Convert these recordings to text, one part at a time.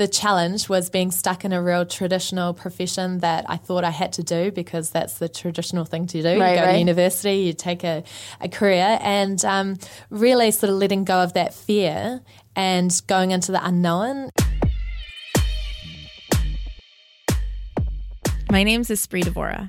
the challenge was being stuck in a real traditional profession that I thought I had to do because that's the traditional thing to do. Right, you go right. to university, you take a, a career, and um, really sort of letting go of that fear and going into the unknown. My name is Espree Devora,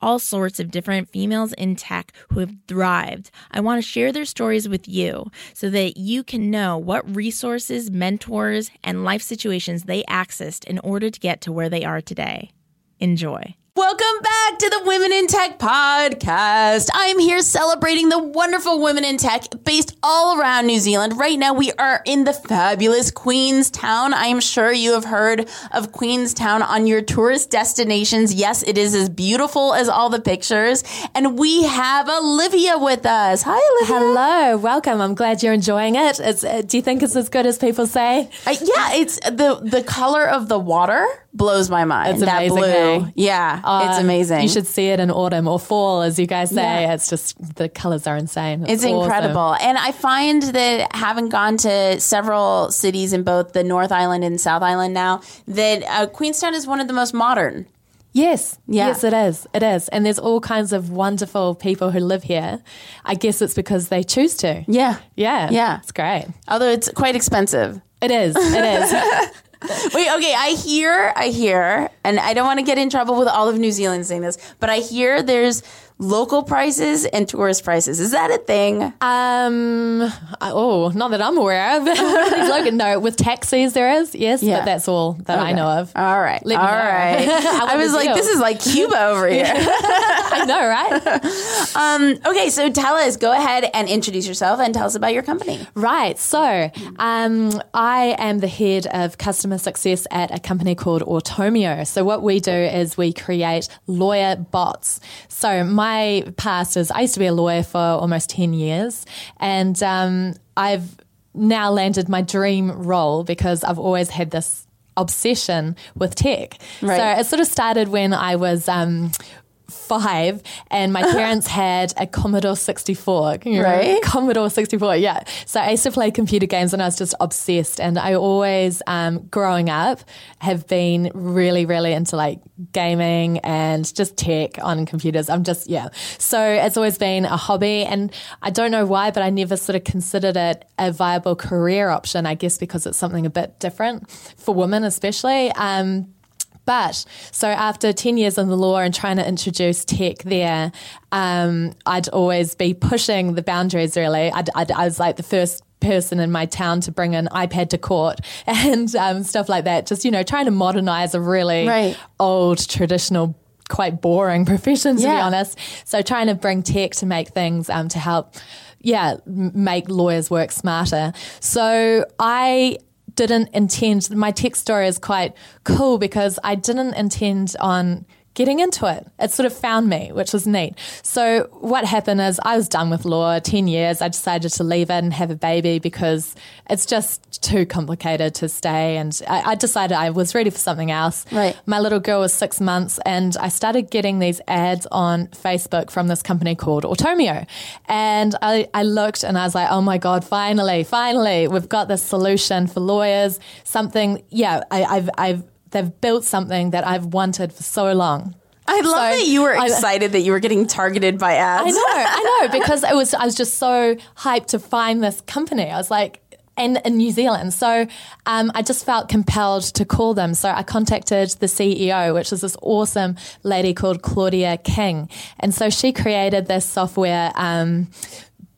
all sorts of different females in tech who have thrived. I want to share their stories with you so that you can know what resources, mentors, and life situations they accessed in order to get to where they are today. Enjoy. Welcome back to the Women in Tech podcast. I am here celebrating the wonderful women in tech based all around New Zealand. Right now, we are in the fabulous Queenstown. I am sure you have heard of Queenstown on your tourist destinations. Yes, it is as beautiful as all the pictures. And we have Olivia with us. Hi, Olivia. Hello, welcome. I'm glad you're enjoying it. Uh, do you think it's as good as people say? Uh, yeah, it's the the color of the water blows my mind. It's that blue. Eh? Yeah, uh, it's amazing. You should see it in autumn or fall, as you guys say. Yeah. It's just the colors are insane. It's, it's incredible. Awesome. And I find that having gone to several cities in both the North Island and South Island now, that uh, Queenstown is one of the most modern. Yes, yeah. yes, it is. It is. And there's all kinds of wonderful people who live here. I guess it's because they choose to. Yeah. Yeah. Yeah. It's great. Although it's quite expensive. It is. It is. Wait, okay, I hear, I hear, and I don't want to get in trouble with all of New Zealand saying this, but I hear there's local prices and tourist prices. Is that a thing? Um, oh, not that I'm aware of. no, with taxis there is, yes, yeah. but that's all that okay. I know of. All right, all right. I was like, this is like Cuba over here. I know, right? um, okay, so tell us, go ahead and introduce yourself and tell us about your company. Right. So, um, I am the head of customer success at a company called Automio. So, what we do is we create lawyer bots. So, my my past is I used to be a lawyer for almost 10 years, and um, I've now landed my dream role because I've always had this obsession with tech. Right. So it sort of started when I was um, five and my parents had a Commodore 64. Right? Commodore 64, yeah. So I used to play computer games and I was just obsessed. And I always, um, growing up, have been really, really into like gaming and just tech on computers. I'm just, yeah. So it's always been a hobby. And I don't know why, but I never sort of considered it a viable career option, I guess because it's something a bit different for women, especially. Um, but so after 10 years in the law and trying to introduce tech there, um, I'd always be pushing the boundaries really. I'd, I'd, I was like the first person in my town to bring an iPad to court and um, stuff like that. Just, you know, trying to modernize a really right. old traditional quite boring profession to yeah. be honest. So trying to bring tech to make things um, to help yeah, make lawyers work smarter. So I didn't intend, my tech story is quite cool because I didn't intend on getting into it. It sort of found me, which was neat. So what happened is I was done with law 10 years. I decided to leave it and have a baby because it's just too complicated to stay. And I, I decided I was ready for something else. Right. My little girl was six months and I started getting these ads on Facebook from this company called Automio. And I, I looked and I was like, oh my God, finally, finally, we've got this solution for lawyers. Something, yeah, I, I've, I've, they've built something that I've wanted for so long. I love so that you were excited I, that you were getting targeted by ads. I know, I know, because it was I was just so hyped to find this company. I was like, and in New Zealand. So um, I just felt compelled to call them. So I contacted the CEO, which is this awesome lady called Claudia King. And so she created this software um,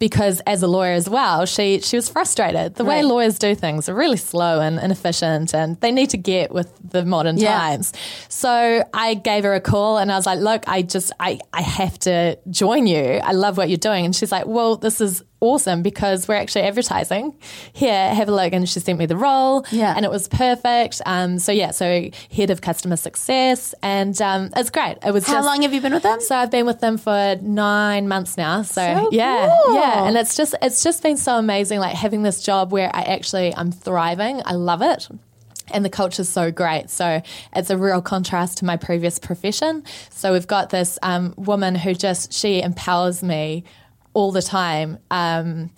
because as a lawyer as well, she she was frustrated. The way lawyers do things are really slow and inefficient, and they need to get with the modern Yeah. times. So I gave her a call, and I was like, "Look, I just I I have to join you. I love what you're doing." And she's like, "Well, this is." Awesome because we're actually advertising. Here, have a look. And she sent me the role, Yeah. and it was perfect. Um, so yeah, so head of customer success, and um, it's great. It was How just, long have you been with them? so I've been with them for nine months now. So, So yeah, cool. yeah, and it's just it's just been so amazing, like having this job where I actually I'm thriving. I love it. And the culture's so great. So it's a real contrast to my previous profession. So we've got this um, woman who just, she empowers me all the time. Um,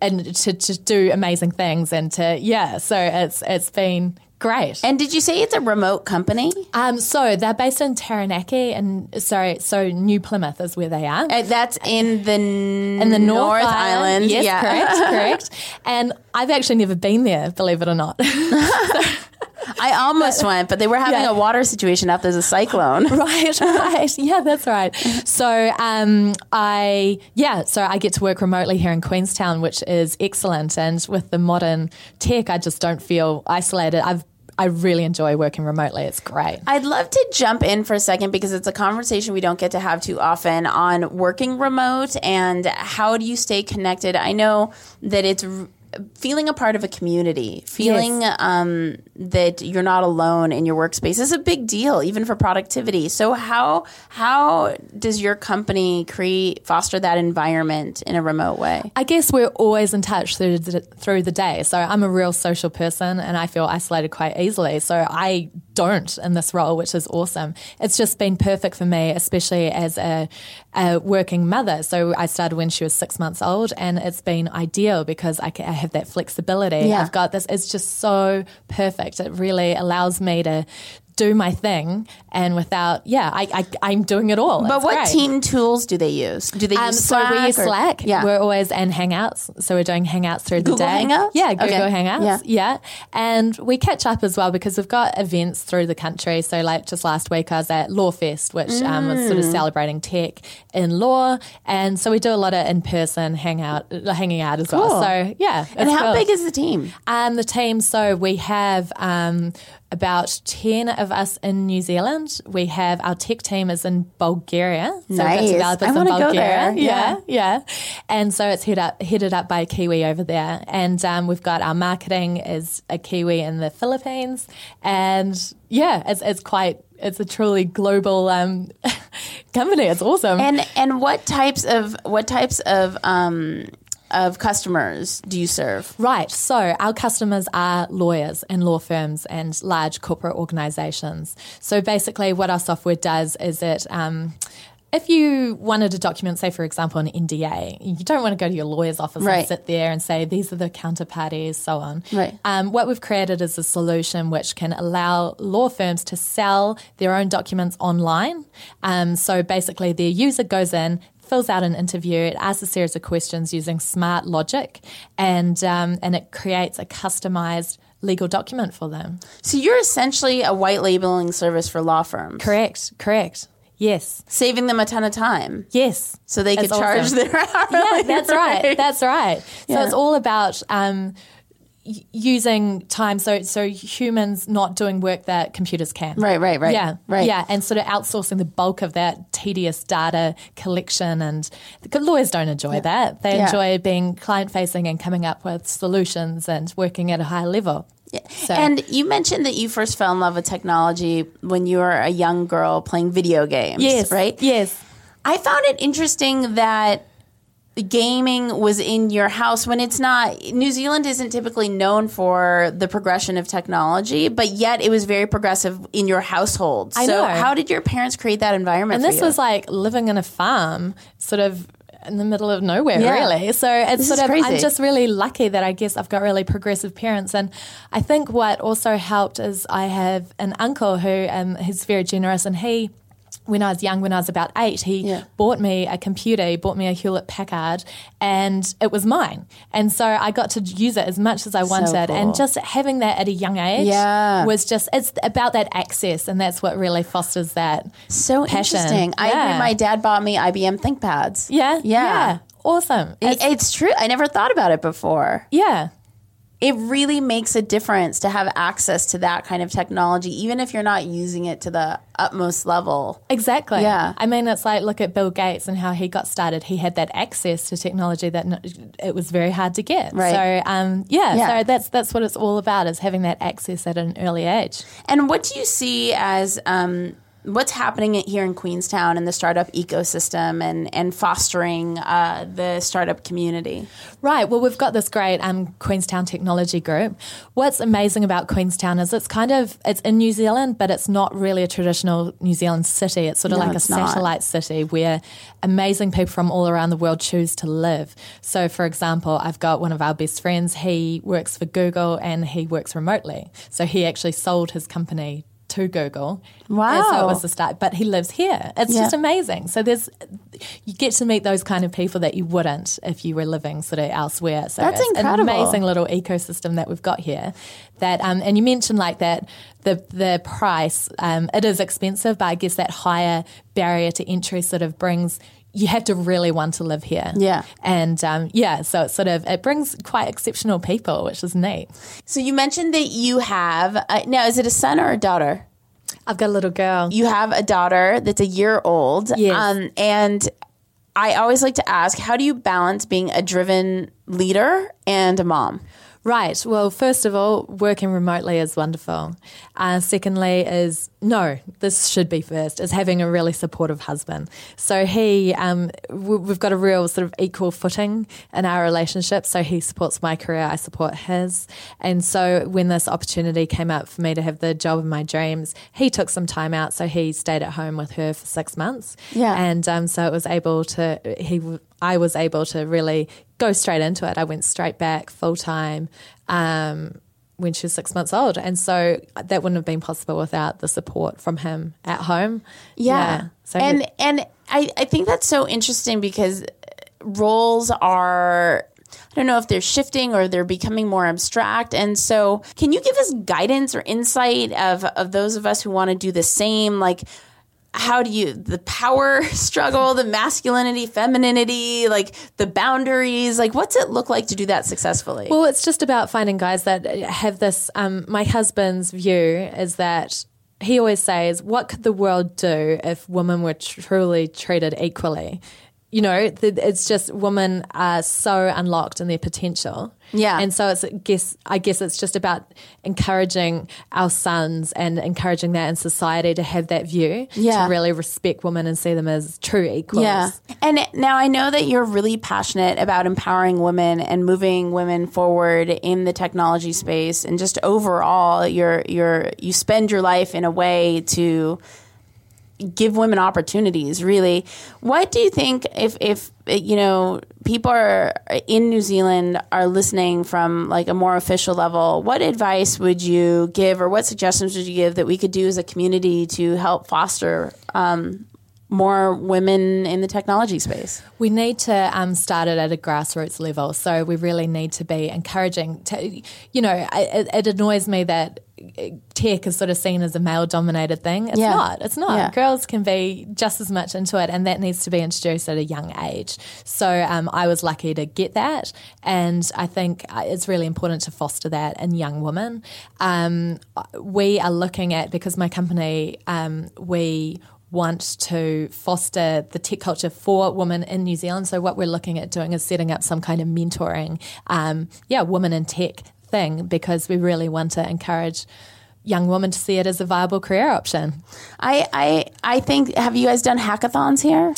and to, to do amazing things and to, yeah, so it's, it's been great. and did you say it's a remote company? Um, so they're based in Taranaki, and sorry, so New Plymouth is where they are. Uh, that's in the in the North, Island. Yes, yeah. correct, correct. And I've actually never been there, believe it or not. I almost went, but they were having Yeah. a water situation after there's a cyclone. right, right. Yeah, that's right. So, um, I yeah, so I get to work remotely here in Queenstown, which is excellent. And with the modern tech, I just don't feel isolated. I've I really enjoy working remotely. It's great. I'd love to jump in for a second because it's a conversation we don't get to have too often on working remote and how do you stay connected. I know that it's feeling a part of a community, feeling um, that you're not alone in your workspace is a big deal, even for productivity. So how how does your company create foster that environment in a remote way? I guess we're always in touch through the, through the day. So I'm a real social person and I feel isolated quite easily. So I don't in this role, which is awesome. It's just been perfect for me, especially as a, a working mother. So I started when she was six months old and it's been ideal because I, ca- I have that flexibility. Yeah. I've got this. It's just so perfect. It really allows me to do my thing and without, yeah, I, I, I'm doing it all. But It's what great. team tools do they use? Do they use Um, Slack? so we use or- Slack. Yeah. We're always in Hangouts. So we're doing Hangouts through Google the day. Hangouts? Yeah, Google Okay. Hangouts. Yeah. Yeah. And we catch up as well because we've got events through the country. So like just last week I was at Lawfest, which um, was Mm. sort of celebrating tech in law. And so we do a lot of in-person hangout, hanging out as well. So yeah. and how good. big is the team? Um, the team, so we have um, about 10 of us in New Zealand. We have our tech team is in Bulgaria. So Nice. developers I in Bulgaria. there. Yeah, yeah. And so it's head up, headed up by a Kiwi over there. And um, we've got our marketing is a Kiwi in the Philippines. And yeah, it's, it's quite, it's a truly global um, company. It's awesome. And and what types of what types of um of customers do you serve? Right. So our customers are lawyers and law firms and large corporate organizations. So basically, what our software does is it. Um, if you wanted to document, say, for example, an NDA, you don't want to go to your lawyer's office Right. and sit there and say, these are the counterparties, so on. Right. Um, what we've created is a solution which can allow law firms to sell their own documents online. Um, so basically, their user goes in, fills out an interview, it asks a series of questions using smart logic, and um, and it creates a customized legal document for them. So you're essentially a white labeling service for law firms, Correct. Correct. Yes. saving them a ton of time, Yes. so they could That's charge awesome. their hourly yeah, that's right. That's right. So it's all about um, using time. So so humans not doing work that computers can. Right, right, right, Yeah, right. Yeah, and sort of outsourcing the bulk of that tedious data collection. And lawyers don't enjoy that. They Yeah. enjoy being client facing and coming up with solutions and working at a high level. So- And you mentioned that you first fell in love with technology when you were a young girl playing video games. Yes. right. Yes. I found it interesting that gaming was in your house when it's not New Zealand isn't typically known for the progression of technology, but yet it was very progressive in your household. I so know. how did your parents create that environment And this you? was like living in a farm, sort of in the middle of nowhere, Yeah. really. So it's This sort of, crazy. I'm just really lucky that I guess I've got really progressive parents. And I think what also helped is I have an uncle who um, he's very generous and he, when I was young, when I was about eight, he Yeah. bought me a computer, he bought me a Hewlett Packard, and it was mine. And so I got to use it as much as I wanted. cool. And just having that at a young age Yeah. was just, it's about that access, and that's what really fosters that so passion. interesting. I Yeah. agree. My dad bought me IBM ThinkPads. Yeah, Yeah. awesome. It- it's true. I never thought about it before. yeah. It really makes a difference to have access to that kind of technology, even if you're not using it to the utmost level. Exactly. Yeah. I mean, it's like look at Bill Gates and how he got started. He had that access to technology that it was very hard to get. Right. So, um, yeah, Yeah. So that's that's what it's all about is having that access at an early age. And what do you see as um, what's happening here in Queenstown and the startup ecosystem and, and fostering uh, the startup community? Right. Well, we've got this great um, Queenstown Technology Group. What's amazing about Queenstown is it's kind of it's in New Zealand, but it's not really a traditional New Zealand city. It's sort of No, like a it's not. satellite city where amazing people from all around the world choose to live. So, for example, I've got one of our best friends. He works for Google and he works remotely. So he actually sold his company to Google. Wow. And so it was the start, but he lives here. It's Yeah. just amazing. So there's, you get to meet those kind of people that you wouldn't if you were living sort of elsewhere. So That's it's incredible. an amazing little ecosystem that we've got here. That um, and you mentioned like that the the price um, it is expensive, but I guess that higher barrier to entry sort of brings. You have to really want to live here, Yeah. and um, yeah, so it sort of it brings quite exceptional people, which is neat. So you mentioned that you have uh, now is it a son or a daughter? I've got a little girl. You have a daughter that's a year old. Um, and I always like to ask, how do you balance being a driven leader and a mom? Right. Well, first of all, working remotely is wonderful. Uh, secondly, is no, this should be first, is having a really supportive husband. So he, um, w- we've got a real sort of equal footing in our relationship. So he supports my career, I support his. And so when this opportunity came up for me to have the job of my dreams, he took some time out. So he stayed at home with her for six months. Yeah. And um, so it was able to, he, w- I was able to really go straight into it. I went straight back full time um, when she was six months old. And so that wouldn't have been possible without the support from him at home. So he- and and I, I think that's so interesting because roles are I don't know if they're shifting or they're becoming more abstract. And so can you give us guidance or insight of, of those of us who want to do the same? Like how do you the power struggle, the masculinity, femininity, like the boundaries, like what's it look like to do that successfully? Well, it's just about finding guys that have this. Um, my husband's view is that he always says, "What could the world do if women were truly treated equally?" You know, th- it's just women are so unlocked in their potential. Yeah. and so it's I guess I guess it's just about encouraging our sons and encouraging that in society to have that view Yeah. to really respect women and see them as true equals. Yeah. And now I know that you're really passionate about empowering women and moving women forward in the technology space and just overall you're you're you spend your life in a way to give women opportunities really what do you think if if you know people are in New Zealand are listening from like a more official level what advice would you give or what suggestions would you give that we could do as a community to help foster um, more women in the technology space We need to um, start it at a grassroots level. So we really need to be encouraging. To, you know, it, it annoys me that tech is sort of seen as a male dominated thing. It's Yeah. not. It's not. Yeah. Girls can be just as much into it, and that needs to be introduced at a young age. So um, I was lucky to get that, and I think uh, it's really important to foster that in young women. Um, we are looking at because my company um, we want to foster the tech culture for women in New Zealand. So what we're looking at doing is setting up some kind of mentoring, um, yeah, women in tech thing because we really want to encourage young women to see it as a viable career option. I, I I think have you guys done hackathons here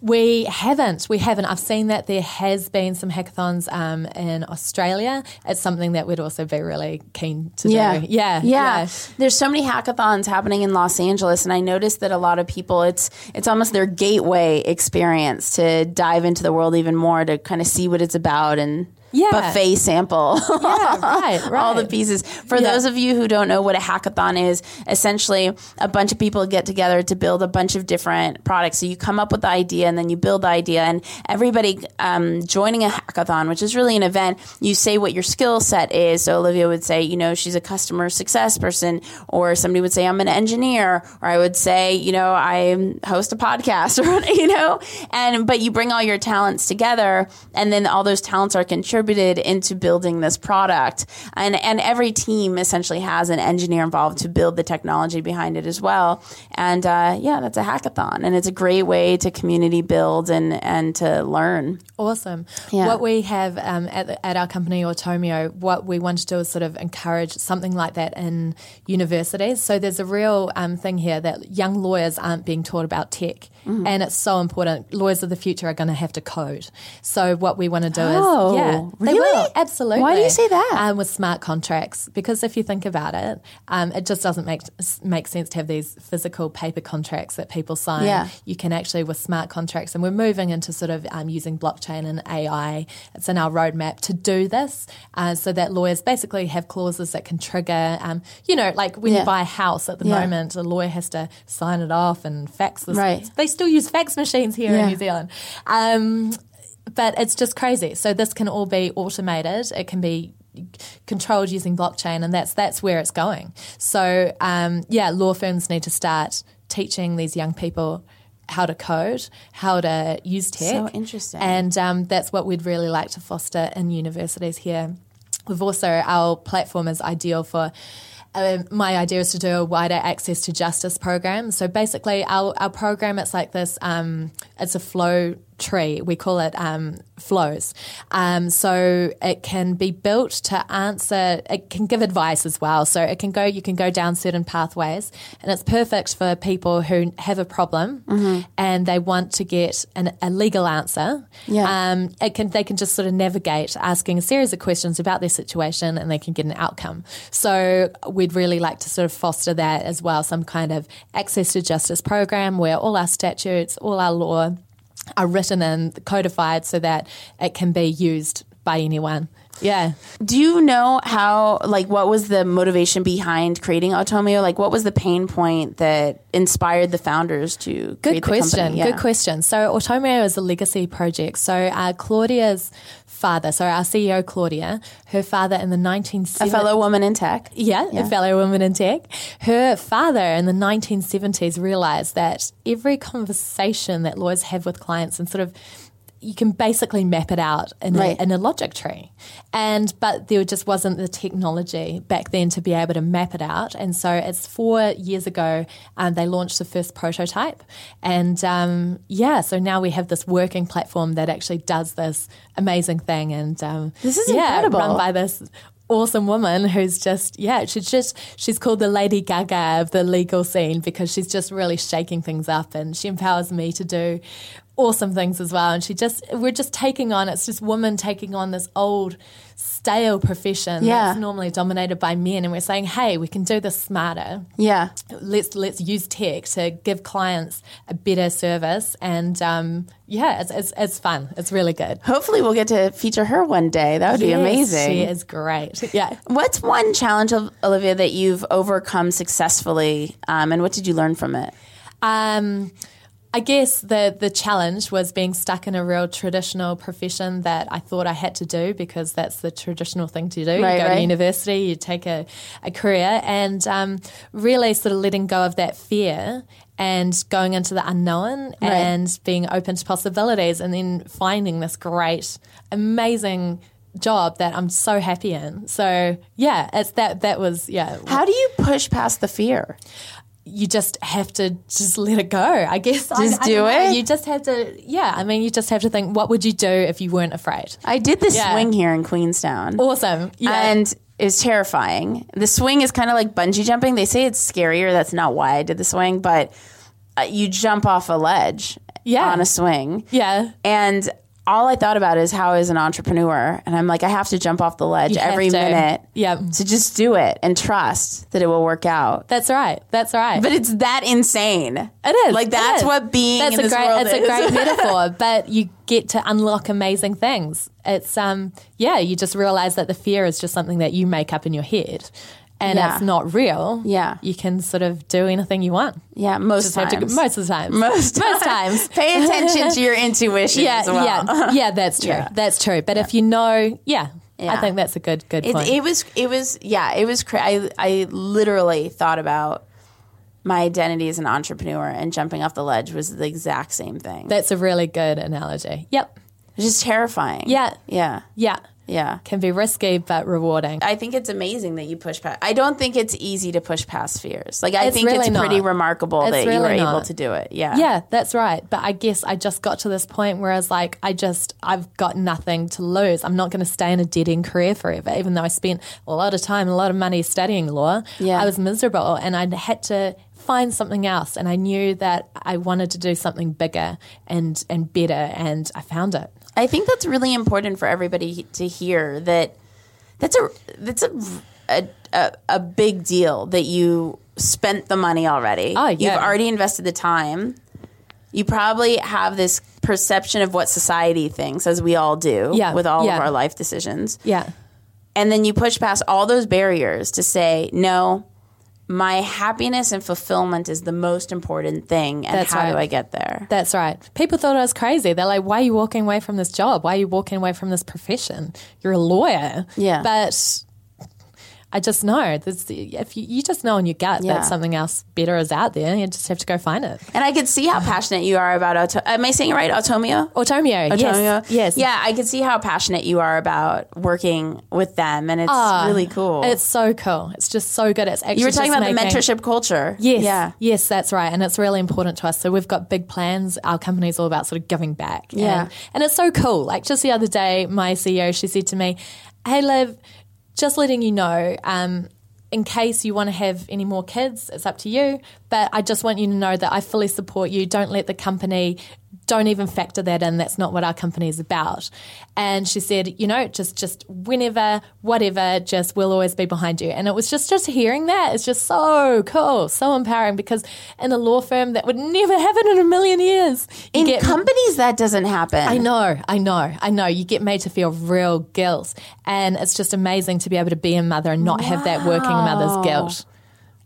We haven't. We haven't. I've seen that there has been some hackathons um, in Australia. It's something that we'd also be really keen to Yeah. do. Yeah. yeah. There's so many hackathons happening in Los Angeles, and I noticed that a lot of people it's it's almost their gateway experience to dive into the world even more to kind of see what it's about and Yeah. buffet sample. Yeah, right, right. all the pieces. For Yeah. those of you who don't know what a hackathon is, essentially a bunch of people get together to build a bunch of different products. So you come up with the idea and then you build the idea, and everybody um, joining a hackathon, which is really an event, you say what your skill set is. So Olivia would say, you know, she's a customer success person, or somebody would say, I'm an engineer, or I would say, you know, I host a podcast, or you know, and but you bring all your talents together, and then all those talents are contributed into building this product, and and every team essentially has an engineer involved to build the technology behind it as well, and uh, yeah, that's a hackathon, and it's a great way to community build and and to learn. Awesome. Yeah. What we have um, at, the- at our company, Automio, what we want to do is sort of encourage something like that in universities. So there's a real um, thing here that young lawyers aren't being taught about tech. Mm-hmm. And it's so important. Lawyers of the future are going to have to code. So what we want to do Oh, is, yeah, they really? will, absolutely. Why do you say that? Um, with smart contracts, because if you think about it, um, it just doesn't make make sense to have these physical paper contracts that people sign Yeah. you can actually with smart contracts and we're moving into sort of um, using blockchain and ai it's in our roadmap to do this uh, so that lawyers basically have clauses that can trigger um, you know like when Yeah. you buy a house at the Yeah. moment a lawyer has to sign it off and fax this Right. they still use fax machines here Yeah. in new zealand. Um, but it's just crazy. So this can all be automated. It can be controlled using blockchain and that's that's where it's going. So um, yeah law firms need to start teaching these young people how to code how to use tech. So interesting. and um, that's what we'd really like to foster in universities here. We've also our platform is ideal for uh, my idea is to do a wider access to justice program. So basically, our, our program it's like this. Um, it's a flow tree. We call it um, flows. Um, so it can be built to answer. It can give advice as well. So it can go. You can go down certain pathways, and it's perfect for people who have a problem and they want to get an, a legal answer. Yeah. Um, it can they can just sort of navigate asking a series of questions about their situation and they can get an outcome. So we'd really like to sort of foster that as well, some kind of access to justice program where all our statutes, all our law are written and codified so that it can be used by anyone. Yeah. Do you know how, like, what was the motivation behind creating Automio? Like, what was the pain point that inspired the founders to Good question. Yeah. Good question. So Automio is a legacy project. So uh, Claudia's father, so our CEO Claudia, her father in the 1970s. A fellow woman in tech. Yeah, a fellow woman in tech. Her father in the 1970s realized that every conversation that lawyers have with clients and sort of you can basically map it out in, Right. a, in a logic tree. And but there just wasn't the technology back then to be able to map it out. And so it's four years ago um, they launched the first prototype. And um, yeah, so now we have this working platform that actually does this amazing thing. And um, This is yeah, incredible. Run by this awesome woman who's just yeah she's just she's called the lady gaga of the legal scene because she's just really shaking things up and she empowers me to do awesome things as well and she just we're just taking on it's just women taking on this old stale profession Yeah. that's normally dominated by men and we're saying hey we can do this smarter Yeah. let's let's use tech to give clients a better service and um, yeah it's, it's, it's fun it's really good Hopefully, we'll get to feature her one day. That would be amazing. she is great yeah What's one challenge, of Olivia, that you've overcome successfully, um, and what did you learn from it? Um, I guess the the challenge was being stuck in a real traditional profession that I thought I had to do because that's the traditional thing to do. Right, you go right. to university, you take a, a career, and um, really sort of letting go of that fear and going into the unknown Right. and being open to possibilities, and then finding this great, amazing job that I'm so happy in. So yeah, it's that that was yeah How do you push past the fear? You just have to just let it go. I guess Just I, I do don't know. it? You just have to. Yeah, I mean, you just have to think. What would you do if you weren't afraid? I did the Yeah. swing here in Queenstown. Awesome. Yeah. and it was terrifying. The swing is kind of like bungee jumping. They say it's scarier. That's not why I did the swing, but uh, you jump off a ledge Yeah. on a swing. yeah. And all I thought about is how as an entrepreneur, and I'm like, I have to jump off the ledge You have every to. minute. Yep. So just do it and trust that it will work out. That's right. That's right. But it's that insane. It is. Like It that's is. what being That's in a this great. world it's is. a great metaphor, but you get to unlock amazing things. It's um, yeah, you just realize that the fear is just something that you make up in your head, and Yeah. it's not real. Yeah. you can sort of do anything you want. yeah, most times. to, most of the time. most most times. Pay attention to your intuition Yeah, as well. yeah, yeah. That's true. Yeah. That's true. But if you know, yeah, I think that's a good good It, point. it was it was yeah it was cra- I I literally thought about my identity as an entrepreneur and jumping off the ledge was the exact same thing. that's a really good analogy. Yep. It's just terrifying. Yeah. Yeah. Yeah. Yeah. Can be risky but rewarding. I think it's amazing that you push past. I don't think it's easy to push past fears. Like I It's think really it's pretty remarkable It's that you really were able to do it. Yeah. Yeah, that's right. But I guess I just got to this point where I was like, I just, I've got nothing to lose. I'm not going to stay in a dead end career forever, even though I spent a lot of time, a lot of money studying law. Yeah. I was miserable and I had to find something else. And I knew that I wanted to do something bigger and, and better. And I found it. I think that's really important for everybody to hear that that's a that's a a, a, a big deal that you spent the money already. Oh, yeah. You've already invested the time. You probably have this perception of what society thinks, as we all do, Yeah, with all yeah. of our life decisions. Yeah. And then you push past all those barriers to say, no, my happiness and fulfillment is the most important thing. And That's how do. I get there? That's right. People thought I was crazy. They're like, why are you walking away from this job? Why are you walking away from this profession? You're a lawyer. Yeah. But I just know. There's, if you, you just know in your gut Yeah. that something else better is out there, you just have to go find it. And I could see how passionate you are about auto- am I saying it right? Automio? Automio. Automio? Yes. Yes. Yeah, I could see how passionate you are about working with them, and it's ah, really cool. It's so cool. It's just so good. It's actually you were talking about making- the mentorship culture. Yes. Yeah. Yes, that's right. And it's really important to us. So we've got big plans. Our company's all about sort of giving back. Yeah. And, and it's so cool. Like just the other day, my CEO, she said to me, Hey, Liv, just letting you know, um, in case you want to have any more kids, it's up to you. But I just want you to know that I fully support you. Don't let the company, don't even factor that in. That's not what our company is about. And she said, you know, just just whenever, whatever, just we'll always be behind you. And it was just just hearing that is just so cool, so empowering because in a law firm that would never happen in a million years. In get companies, that doesn't happen. I know, I know, I know. You get made to feel real guilt. And it's just amazing to be able to be a mother and not have that working mother's guilt.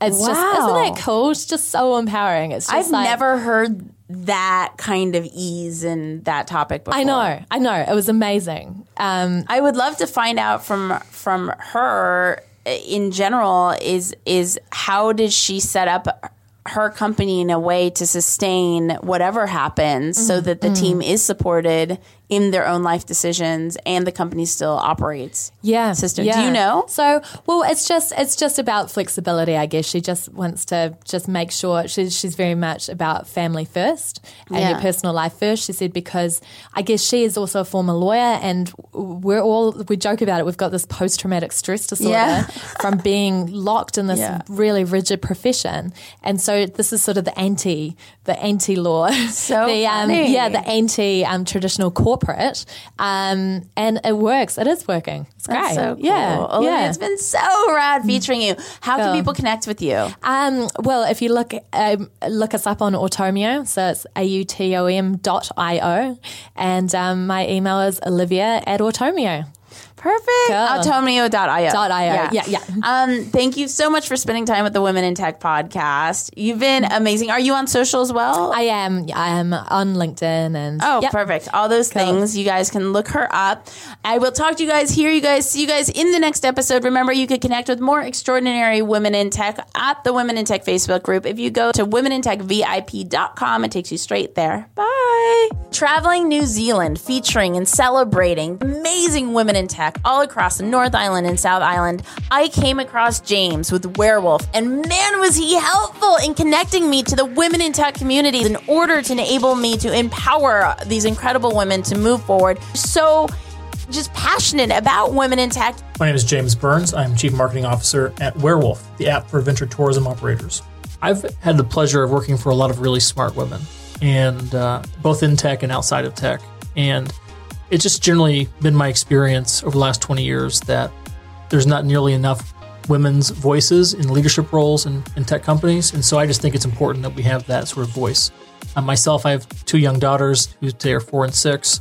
It's just, isn't that cool? It's just so empowering. It's just I've like, never heard that kind of ease in that topic before. I know, I know. It was amazing. Um, I would love to find out from from her uh, in general is is how did she set up her company in a way to sustain whatever happens so Mm-hmm. that the team is supported in their own life decisions and the company still operates yeah system yeah. do you know so well it's just it's just about flexibility i guess she just wants to just make sure she's, she's very much about family first and Yeah. your personal life first she said because i guess she is also a former lawyer and we're all we joke about it we've got this post-traumatic stress disorder Yeah. from being locked in this Yeah. really rigid profession and so this is sort of the anti the anti-law So the funny. yeah the anti um, traditional corporate um, and it works. It is working. It's great. That's so cool. yeah. Olivia, yeah it's been so rad featuring you. How can people connect with you? Um, well, if you look um, look us up on Automio, so it's a-u-t-o-m dot i-o, and um, my email is olivia at automio. Perfect. Cool. Io. Yeah, yeah. Um, thank you so much for spending time with the Women in Tech podcast. You've been amazing. Are you on social as well? I am I am on LinkedIn and Oh, Yep. perfect. All those things. You guys can look her up. I will talk to you guys, hear you guys, see you guys in the next episode. Remember, you can connect with more extraordinary women in tech at the Women in Tech Facebook group. If you go to womenintechvip.com, it takes you straight there. Bye. Traveling New Zealand, featuring and celebrating amazing women in tech all across the North Island and South Island, I came across James with Wherewolf, and man, was he helpful in connecting me to the women in tech community in order to enable me to empower these incredible women to move forward. So, just passionate about women in tech. My name is James Burns. I'm Chief Marketing Officer at Wherewolf, the app for venture tourism operators. I've had the pleasure of working for a lot of really smart women, and uh, both in tech and outside of tech. And it's just generally been my experience over the last 20 years that there's not nearly enough women's voices in leadership roles in, in tech companies. And so I just think it's important that we have that sort of voice. Uh, myself, I have two young daughters who today are four and six.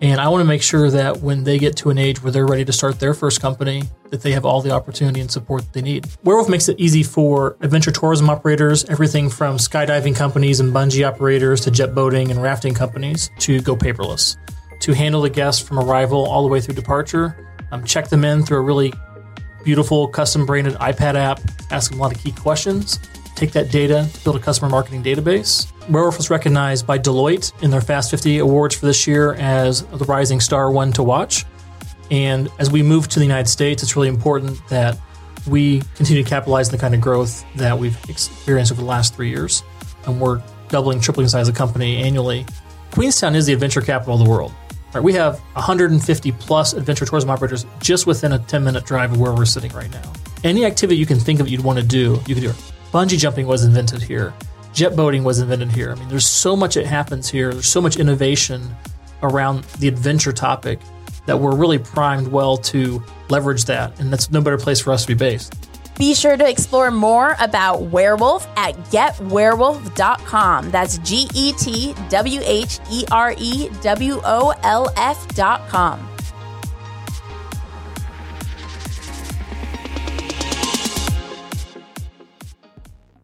And I want to make sure that when they get to an age where they're ready to start their first company, that they have all the opportunity and support that they need. Wherewolf makes it easy for adventure tourism operators, everything from skydiving companies and bungee operators to jet boating and rafting companies, to go paperless, to handle the guests from arrival all the way through departure, um, check them in through a really beautiful custom branded iPad app, ask them a lot of key questions, take that data, to build a customer marketing database. Wherewolf was recognized by Deloitte in their Fast 50 awards for this year as the rising star one to watch. And as we move to the United States, it's really important that we continue to capitalize on the kind of growth that we've experienced over the last three years. And we're doubling, tripling the size of the company annually. Queenstown is the adventure capital of the world. Right, we have 150 plus adventure tourism operators just within a 10 minute drive of where we're sitting right now. Any activity you can think of you'd want to do, you can do it. Bungee jumping was invented here. Jet boating was invented here. I mean, there's so much that happens here. There's so much innovation around the adventure topic that we're really primed well to leverage that. And that's no better place for us to be based. Be sure to explore more about Wherewolf at getwherewolf.com. That's G E T W H E R E W O L F.com.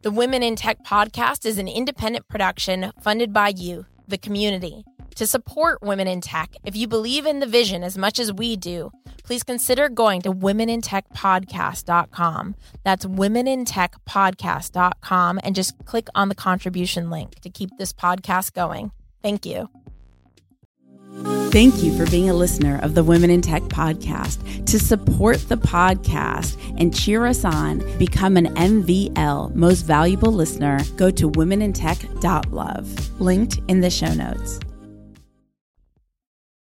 The Women in Tech podcast is an independent production funded by you, the community. To support women in tech, if you believe in the vision as much as we do, please consider going to womenintechpodcast.com. That's womenintechpodcast.com and just click on the contribution link to keep this podcast going. Thank you. Thank you for being a listener of the Women in Tech podcast. To support the podcast and cheer us on, become an MVL most valuable listener, go to womenintech.love, linked in the show notes.